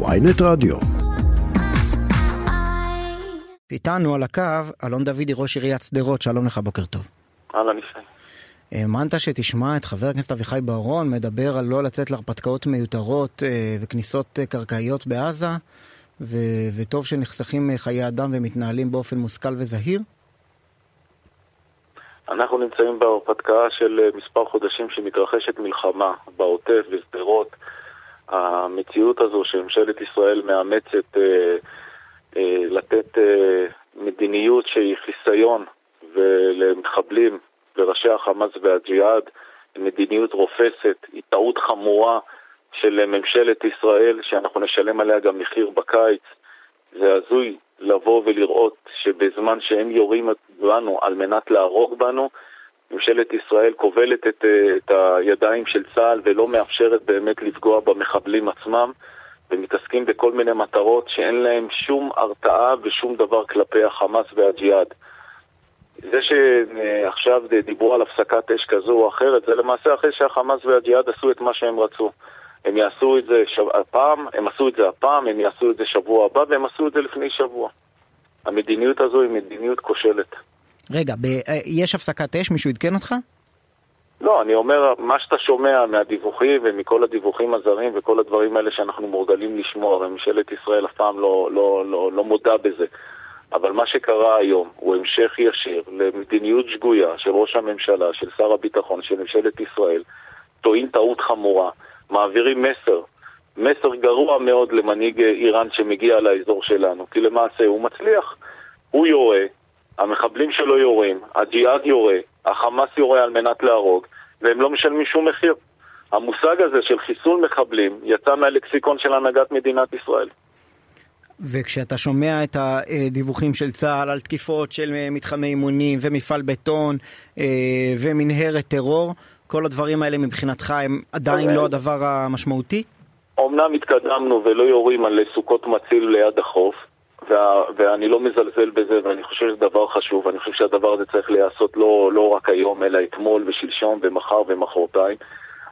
ויינט רדיו. איתנו על הקו אלון דודי, ראש עיריית שדרות, שלום לך, בוקר טוב. אהלן ישי. האמנת שתשמע את חבר הכנסת אביחי בוארון מדבר על לא לצאת להרפתקאות מיותרות אה, וכניסות אה, קרקעיות בעזה, ו- וטוב שנחסכים אה, חיי אדם ומתנהלים באופן מושכל וזהיר? אנחנו נמצאים בהרפתקה של מספר חודשים שמתרחשת מלחמה בעוטף, בשדרות. המציאות הזו שממשלת ישראל מאמצת אה, אה, לתת אה, מדיניות שהיא חיסיון ולמחבלים וראשי החמאס והג'יהאד, מדיניות רופסת, היא טעות חמורה של ממשלת ישראל, שאנחנו נשלם עליה גם מחיר בקיץ. זה הזוי לבוא ולראות שבזמן שהם יורים בנו על מנת להרוג בנו, ממשלת ישראל כובלת את, את הידיים של צה"ל ולא מאפשרת באמת לפגוע במחבלים עצמם ומתעסקים בכל מיני מטרות שאין להם שום הרתעה ושום דבר כלפי החמאס והג'יהאד. זה שעכשיו דיברו על הפסקת אש כזו או אחרת, זה למעשה אחרי שהחמאס והג'יהאד עשו את מה שהם רצו. הם יעשו את זה שב... הפעם, הם עשו את זה הפעם, הם יעשו את זה שבוע הבא, והם עשו את זה לפני שבוע. המדיניות הזו היא מדיניות כושלת. רגע, ב... יש הפסקת אש? מישהו עדכן אותך? לא, אני אומר, מה שאתה שומע מהדיווחים ומכל הדיווחים הזרים וכל הדברים האלה שאנחנו מורגלים לשמוע, וממשלת ישראל אף פעם לא, לא, לא, לא מודה בזה. אבל מה שקרה היום הוא המשך ישיר למדיניות שגויה של ראש הממשלה, של שר הביטחון, של ממשלת ישראל, טועים טעות חמורה, מעבירים מסר, מסר גרוע מאוד למנהיג איראן שמגיע לאזור שלנו, כי למעשה הוא מצליח. הוא יורה, המחבלים שלו יורים, הג'יהאד יורה, החמאס יורה על מנת להרוג, והם לא משלמים שום מחיר. המושג הזה של חיסול מחבלים יצא מהלקסיקון של הנהגת מדינת ישראל. וכשאתה שומע את הדיווחים של צה"ל על תקיפות של מתחמי אימונים ומפעל בטון ומנהרת טרור, כל הדברים האלה מבחינתך הם עדיין לא הדבר המשמעותי? אמנם התקדמנו ולא יורים על סוכות מציל ליד החוף, וה, ואני לא מזלזל בזה, ואני חושב שזה דבר חשוב, אני חושב שהדבר הזה צריך להיעשות לא, לא רק היום, אלא אתמול ושלשום ומחר ומחרתיים,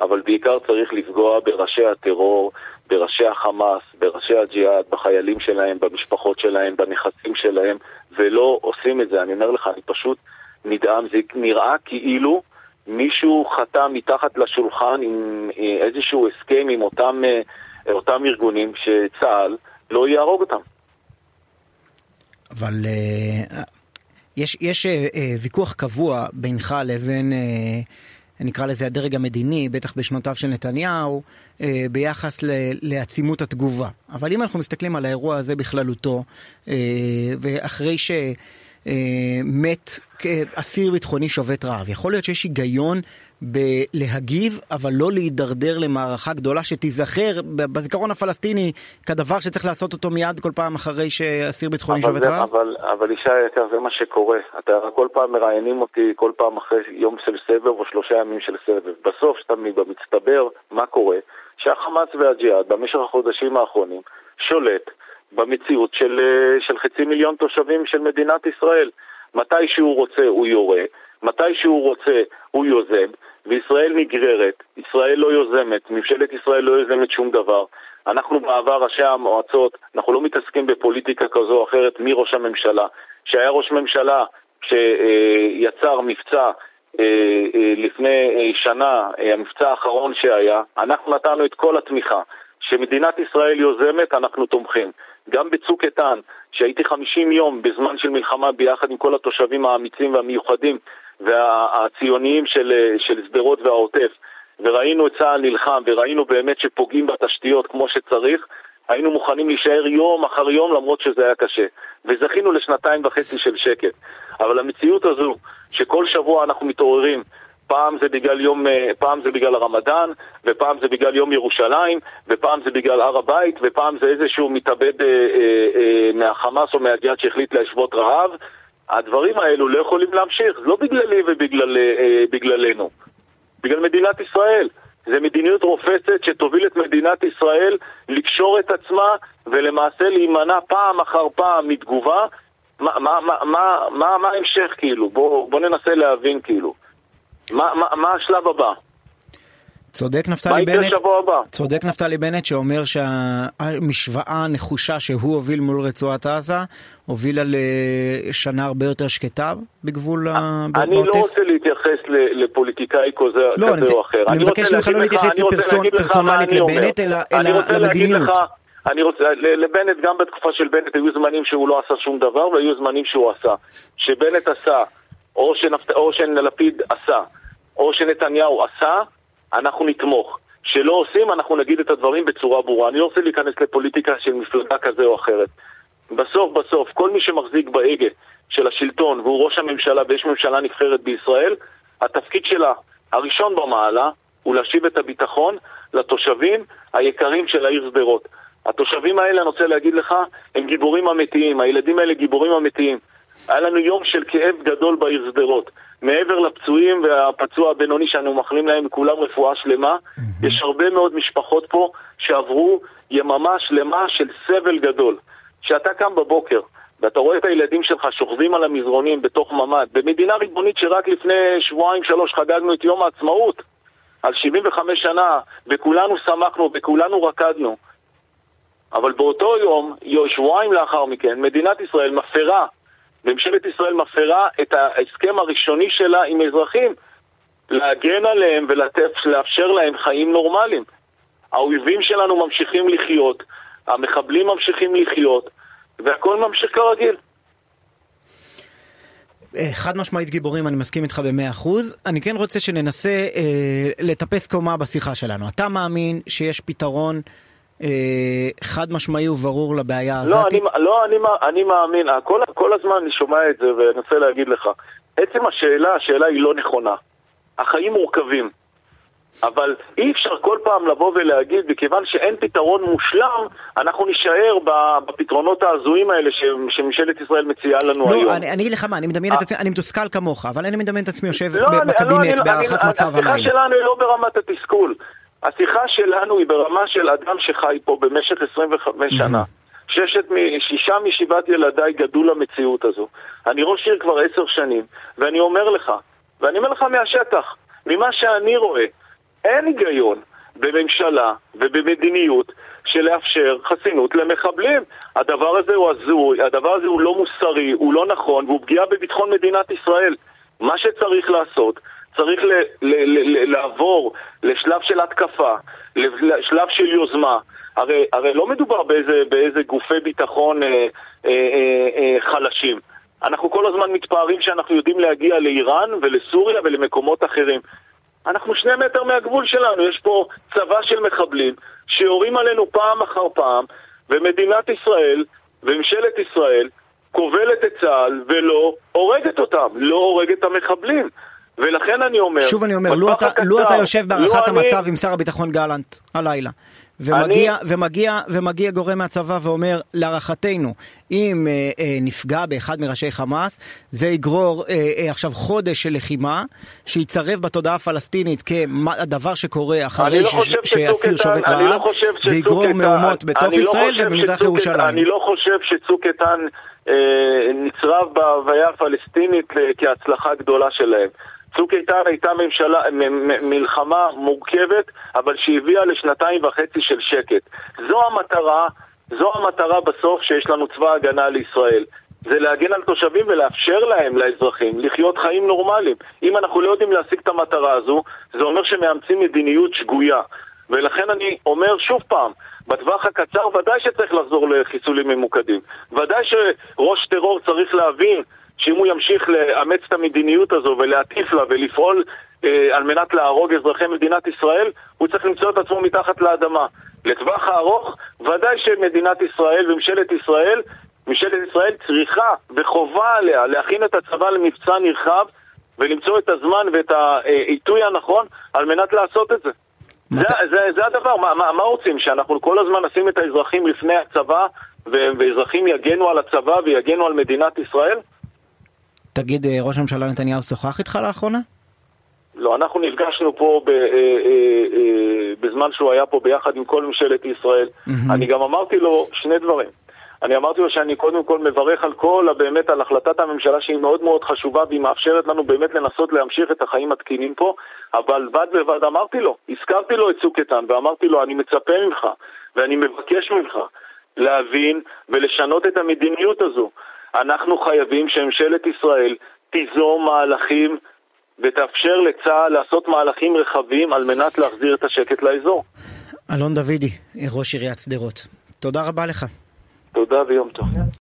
אבל בעיקר צריך לפגוע בראשי הטרור, בראשי החמאס, בראשי הג'יהאד, בחיילים שלהם, במשפחות שלהם, בנכסים שלהם, ולא עושים את זה. אני אומר לך, אני פשוט נדהם, זה נראה כאילו מישהו חתם מתחת לשולחן עם איזשהו הסכם עם אותם, אותם ארגונים שצה"ל לא יהרוג אותם. אבל uh, יש, יש uh, ויכוח קבוע בינך לבין, uh, נקרא לזה הדרג המדיני, בטח בשנותיו של נתניהו, uh, ביחס ל, לעצימות התגובה. אבל אם אנחנו מסתכלים על האירוע הזה בכללותו, uh, ואחרי ש... מת אסיר ביטחוני שובת רעב. יכול להיות שיש היגיון בלהגיב, אבל לא להידרדר למערכה גדולה שתיזכר בזיכרון הפלסטיני כדבר שצריך לעשות אותו מיד כל פעם אחרי שאסיר ביטחוני שובת רעב? אבל, אבל אישה יקר, זה מה שקורה. אתה כל פעם מראיינים אותי, כל פעם אחרי יום של סבב או שלושה ימים של סבב. בסוף, שאתה במצטבר, מה קורה? שהחמאס והג'יהאד במשך החודשים האחרונים שולט במציאות של, של חצי מיליון תושבים של מדינת ישראל. מתי שהוא רוצה הוא יורה, מתי שהוא רוצה הוא יוזם, וישראל נגררת, ישראל לא יוזמת, ממשלת ישראל לא יוזמת שום דבר. אנחנו בעבר, ראשי המועצות, אנחנו לא מתעסקים בפוליטיקה כזו או אחרת מראש הממשלה, שהיה ראש ממשלה שיצר מבצע לפני שנה, המבצע האחרון שהיה, אנחנו נתנו את כל התמיכה. שמדינת ישראל יוזמת, אנחנו תומכים. גם בצוק איתן, שהייתי 50 יום בזמן של מלחמה ביחד עם כל התושבים האמיצים והמיוחדים והציוניים של, של שדרות והעוטף, וראינו את צה"ל נלחם, וראינו באמת שפוגעים בתשתיות כמו שצריך, היינו מוכנים להישאר יום אחר יום למרות שזה היה קשה. וזכינו לשנתיים וחצי של שקט. אבל המציאות הזו, שכל שבוע אנחנו מתעוררים פעם זה בגלל יום, פעם זה בגלל הרמדאן, ופעם זה בגלל יום ירושלים, ופעם זה בגלל הר הבית, ופעם זה איזשהו מתאבד אה, אה, אה, מהחמאס או מהג'יהאד שהחליט להשוות רעב. הדברים האלו לא יכולים להמשיך, לא בגללי ובגללנו, אה, בגלל מדינת ישראל. זה מדיניות רופסת שתוביל את מדינת ישראל לקשור את עצמה ולמעשה להימנע פעם אחר פעם מתגובה. מה, ההמשך כאילו? בוא, בוא ננסה להבין כאילו. מה, מה, מה השלב הבא? צודק נפתלי בנט, צודק נפתלי בנט שאומר שהמשוואה הנחושה שהוא הוביל מול רצועת עזה הובילה לשנה הרבה יותר שקטה בגבול בעוטף? אני לא רוצה להתייחס לפוליטיקאי כזה לא, או אחר. אני מבקש ממך לא להתייחס פרסונלית לבנט אלא למדיניות. אני רוצה, לבנט, גם בתקופה של בנט היו זמנים שהוא לא עשה שום דבר והיו זמנים שהוא עשה. שבנט עשה, או שלפיד עשה, או שנתניהו עשה, אנחנו נתמוך. שלא עושים, אנחנו נגיד את הדברים בצורה ברורה. אני לא רוצה להיכנס לפוליטיקה של מפלגה כזה או אחרת. בסוף בסוף, כל מי שמחזיק בהגה של השלטון והוא ראש הממשלה ויש ממשלה נבחרת בישראל, התפקיד שלה, הראשון במעלה, הוא להשיב את הביטחון לתושבים היקרים של העיר שדרות. התושבים האלה, אני רוצה להגיד לך, הם גיבורים אמיתיים, הילדים האלה גיבורים אמיתיים. היה לנו יום של כאב גדול בעיר שדרות. מעבר לפצועים והפצוע הבינוני שאנו מאחלים להם כולם רפואה שלמה, mm-hmm. יש הרבה מאוד משפחות פה שעברו יממה שלמה של סבל גדול. כשאתה קם בבוקר ואתה רואה את הילדים שלך שוכבים על המזרונים בתוך ממ"ד, במדינה ריבונית שרק לפני שבועיים שלוש חגגנו את יום העצמאות, על 75 שנה, וכולנו שמחנו וכולנו רקדנו. אבל באותו יום, שבועיים לאחר מכן, מדינת ישראל מפרה ממשלת ישראל מפרה את ההסכם הראשוני שלה עם אזרחים להגן עליהם ולאפשר להם חיים נורמליים. האויבים שלנו ממשיכים לחיות, המחבלים ממשיכים לחיות, והכל ממשיך כרגיל. אה, חד משמעית גיבורים, אני מסכים איתך במאה אחוז. אני כן רוצה שננסה אה, לטפס קומה בשיחה שלנו. אתה מאמין שיש פתרון אה, חד משמעי וברור לבעיה הזאת? לא, אני, לא אני, אני מאמין, כל, כל הזמן אני שומע את זה ואני רוצה להגיד לך, עצם השאלה, השאלה היא לא נכונה. החיים מורכבים. אבל אי אפשר כל פעם לבוא ולהגיד, מכיוון שאין פתרון מושלם, אנחנו נישאר בפתרונות ההזויים האלה שממשלת ישראל מציעה לנו לא, היום. לא, אני, אני אגיד לך מה, אני מדמיין את אה. עצמי, אני מתוסכל כמוך, אבל אני מדמיין את עצמי יושב לא, בקבינט לא, בהערכת מצב הלילה. השיחה שלנו היא לא ברמת התסכול. השיחה שלנו היא ברמה של אדם שחי פה במשך 25 שנה. ששת, שישה משבעת ילדיי גדלו למציאות הזו. אני ראש עיר כבר עשר שנים, ואני אומר לך, ואני אומר לך מהשטח, ממה שאני רואה, אין היגיון בממשלה ובמדיניות של לאפשר חסינות למחבלים. הדבר הזה הוא הזוי, הדבר הזה הוא לא מוסרי, הוא לא נכון, והוא פגיעה בביטחון מדינת ישראל. מה שצריך לעשות צריך ל- ל- ל- לעבור לשלב של התקפה, לשלב של יוזמה. הרי, הרי לא מדובר באיזה, באיזה גופי ביטחון אה, אה, אה, אה, חלשים. אנחנו כל הזמן מתפארים שאנחנו יודעים להגיע לאיראן ולסוריה ולמקומות אחרים. אנחנו שני מטר מהגבול שלנו, יש פה צבא של מחבלים שיורים עלינו פעם אחר פעם, ומדינת ישראל וממשלת ישראל כובלת את צה"ל ולא הורגת אותם, לא הורגת את המחבלים. ולכן אני אומר... שוב אני אומר, לו אתה, הקצר, לו אתה יושב בהערכת לא המצב אני... עם שר הביטחון גלנט הלילה, ומגיע, אני... ומגיע, ומגיע גורם מהצבא ואומר, להערכתנו, אם אה, אה, נפגע באחד מראשי חמאס, זה יגרור אה, אה, עכשיו חודש של לחימה, שיצרב בתודעה הפלסטינית כדבר שקורה אחרי לא שאסיר שובת רעב, לא זה יגרור מהומות בתוך לא ישראל ובמזרח ירושלים. אני לא חושב שצוק איתן אה, נצרב בהוויה הפלסטינית כהצלחה גדולה שלהם. צוק איתן הייתה ממשלה, מלחמה מורכבת, אבל שהביאה לשנתיים וחצי של שקט. זו המטרה, זו המטרה בסוף שיש לנו צבא הגנה לישראל. זה להגן על תושבים ולאפשר להם, לאזרחים, לחיות חיים נורמליים. אם אנחנו לא יודעים להשיג את המטרה הזו, זה אומר שמאמצים מדיניות שגויה. ולכן אני אומר שוב פעם, בטווח הקצר ודאי שצריך לחזור לחיסולים ממוקדים. ודאי שראש טרור צריך להבין שאם הוא ימשיך לאמץ את המדיניות הזו ולהטיף לה ולפעול אה, על מנת להרוג אזרחי מדינת ישראל, הוא צריך למצוא את עצמו מתחת לאדמה. לטווח הארוך, ודאי שמדינת ישראל וממשלת ישראל, ממשלת ישראל צריכה וחובה עליה להכין את הצבא למבצע נרחב ולמצוא את הזמן ואת העיתוי הנכון על מנת לעשות את זה. זה, זה, זה הדבר, מה, מה, מה רוצים? שאנחנו כל הזמן נשים את האזרחים לפני הצבא ואזרחים יגנו על הצבא ויגנו על מדינת ישראל? תגיד, אה, ראש הממשלה נתניהו שוחח איתך לאחרונה? לא, אנחנו נפגשנו פה ב, אה, אה, אה, בזמן שהוא היה פה ביחד עם כל ממשלת ישראל. Mm-hmm. אני גם אמרתי לו שני דברים. אני אמרתי לו שאני קודם כל מברך על כל, באמת על החלטת הממשלה שהיא מאוד מאוד חשובה והיא מאפשרת לנו באמת לנסות להמשיך את החיים התקינים פה, אבל בד בבד אמרתי לו, הזכרתי לו את צוק איתן ואמרתי לו, אני מצפה ממך ואני מבקש ממך להבין ולשנות את המדיניות הזו. אנחנו חייבים שממשלת ישראל תיזום מהלכים ותאפשר לצה"ל לעשות מהלכים רחבים על מנת להחזיר את השקט לאזור. אלון דוידי, ראש עיריית שדרות. תודה רבה לך. תודה ויום טוב.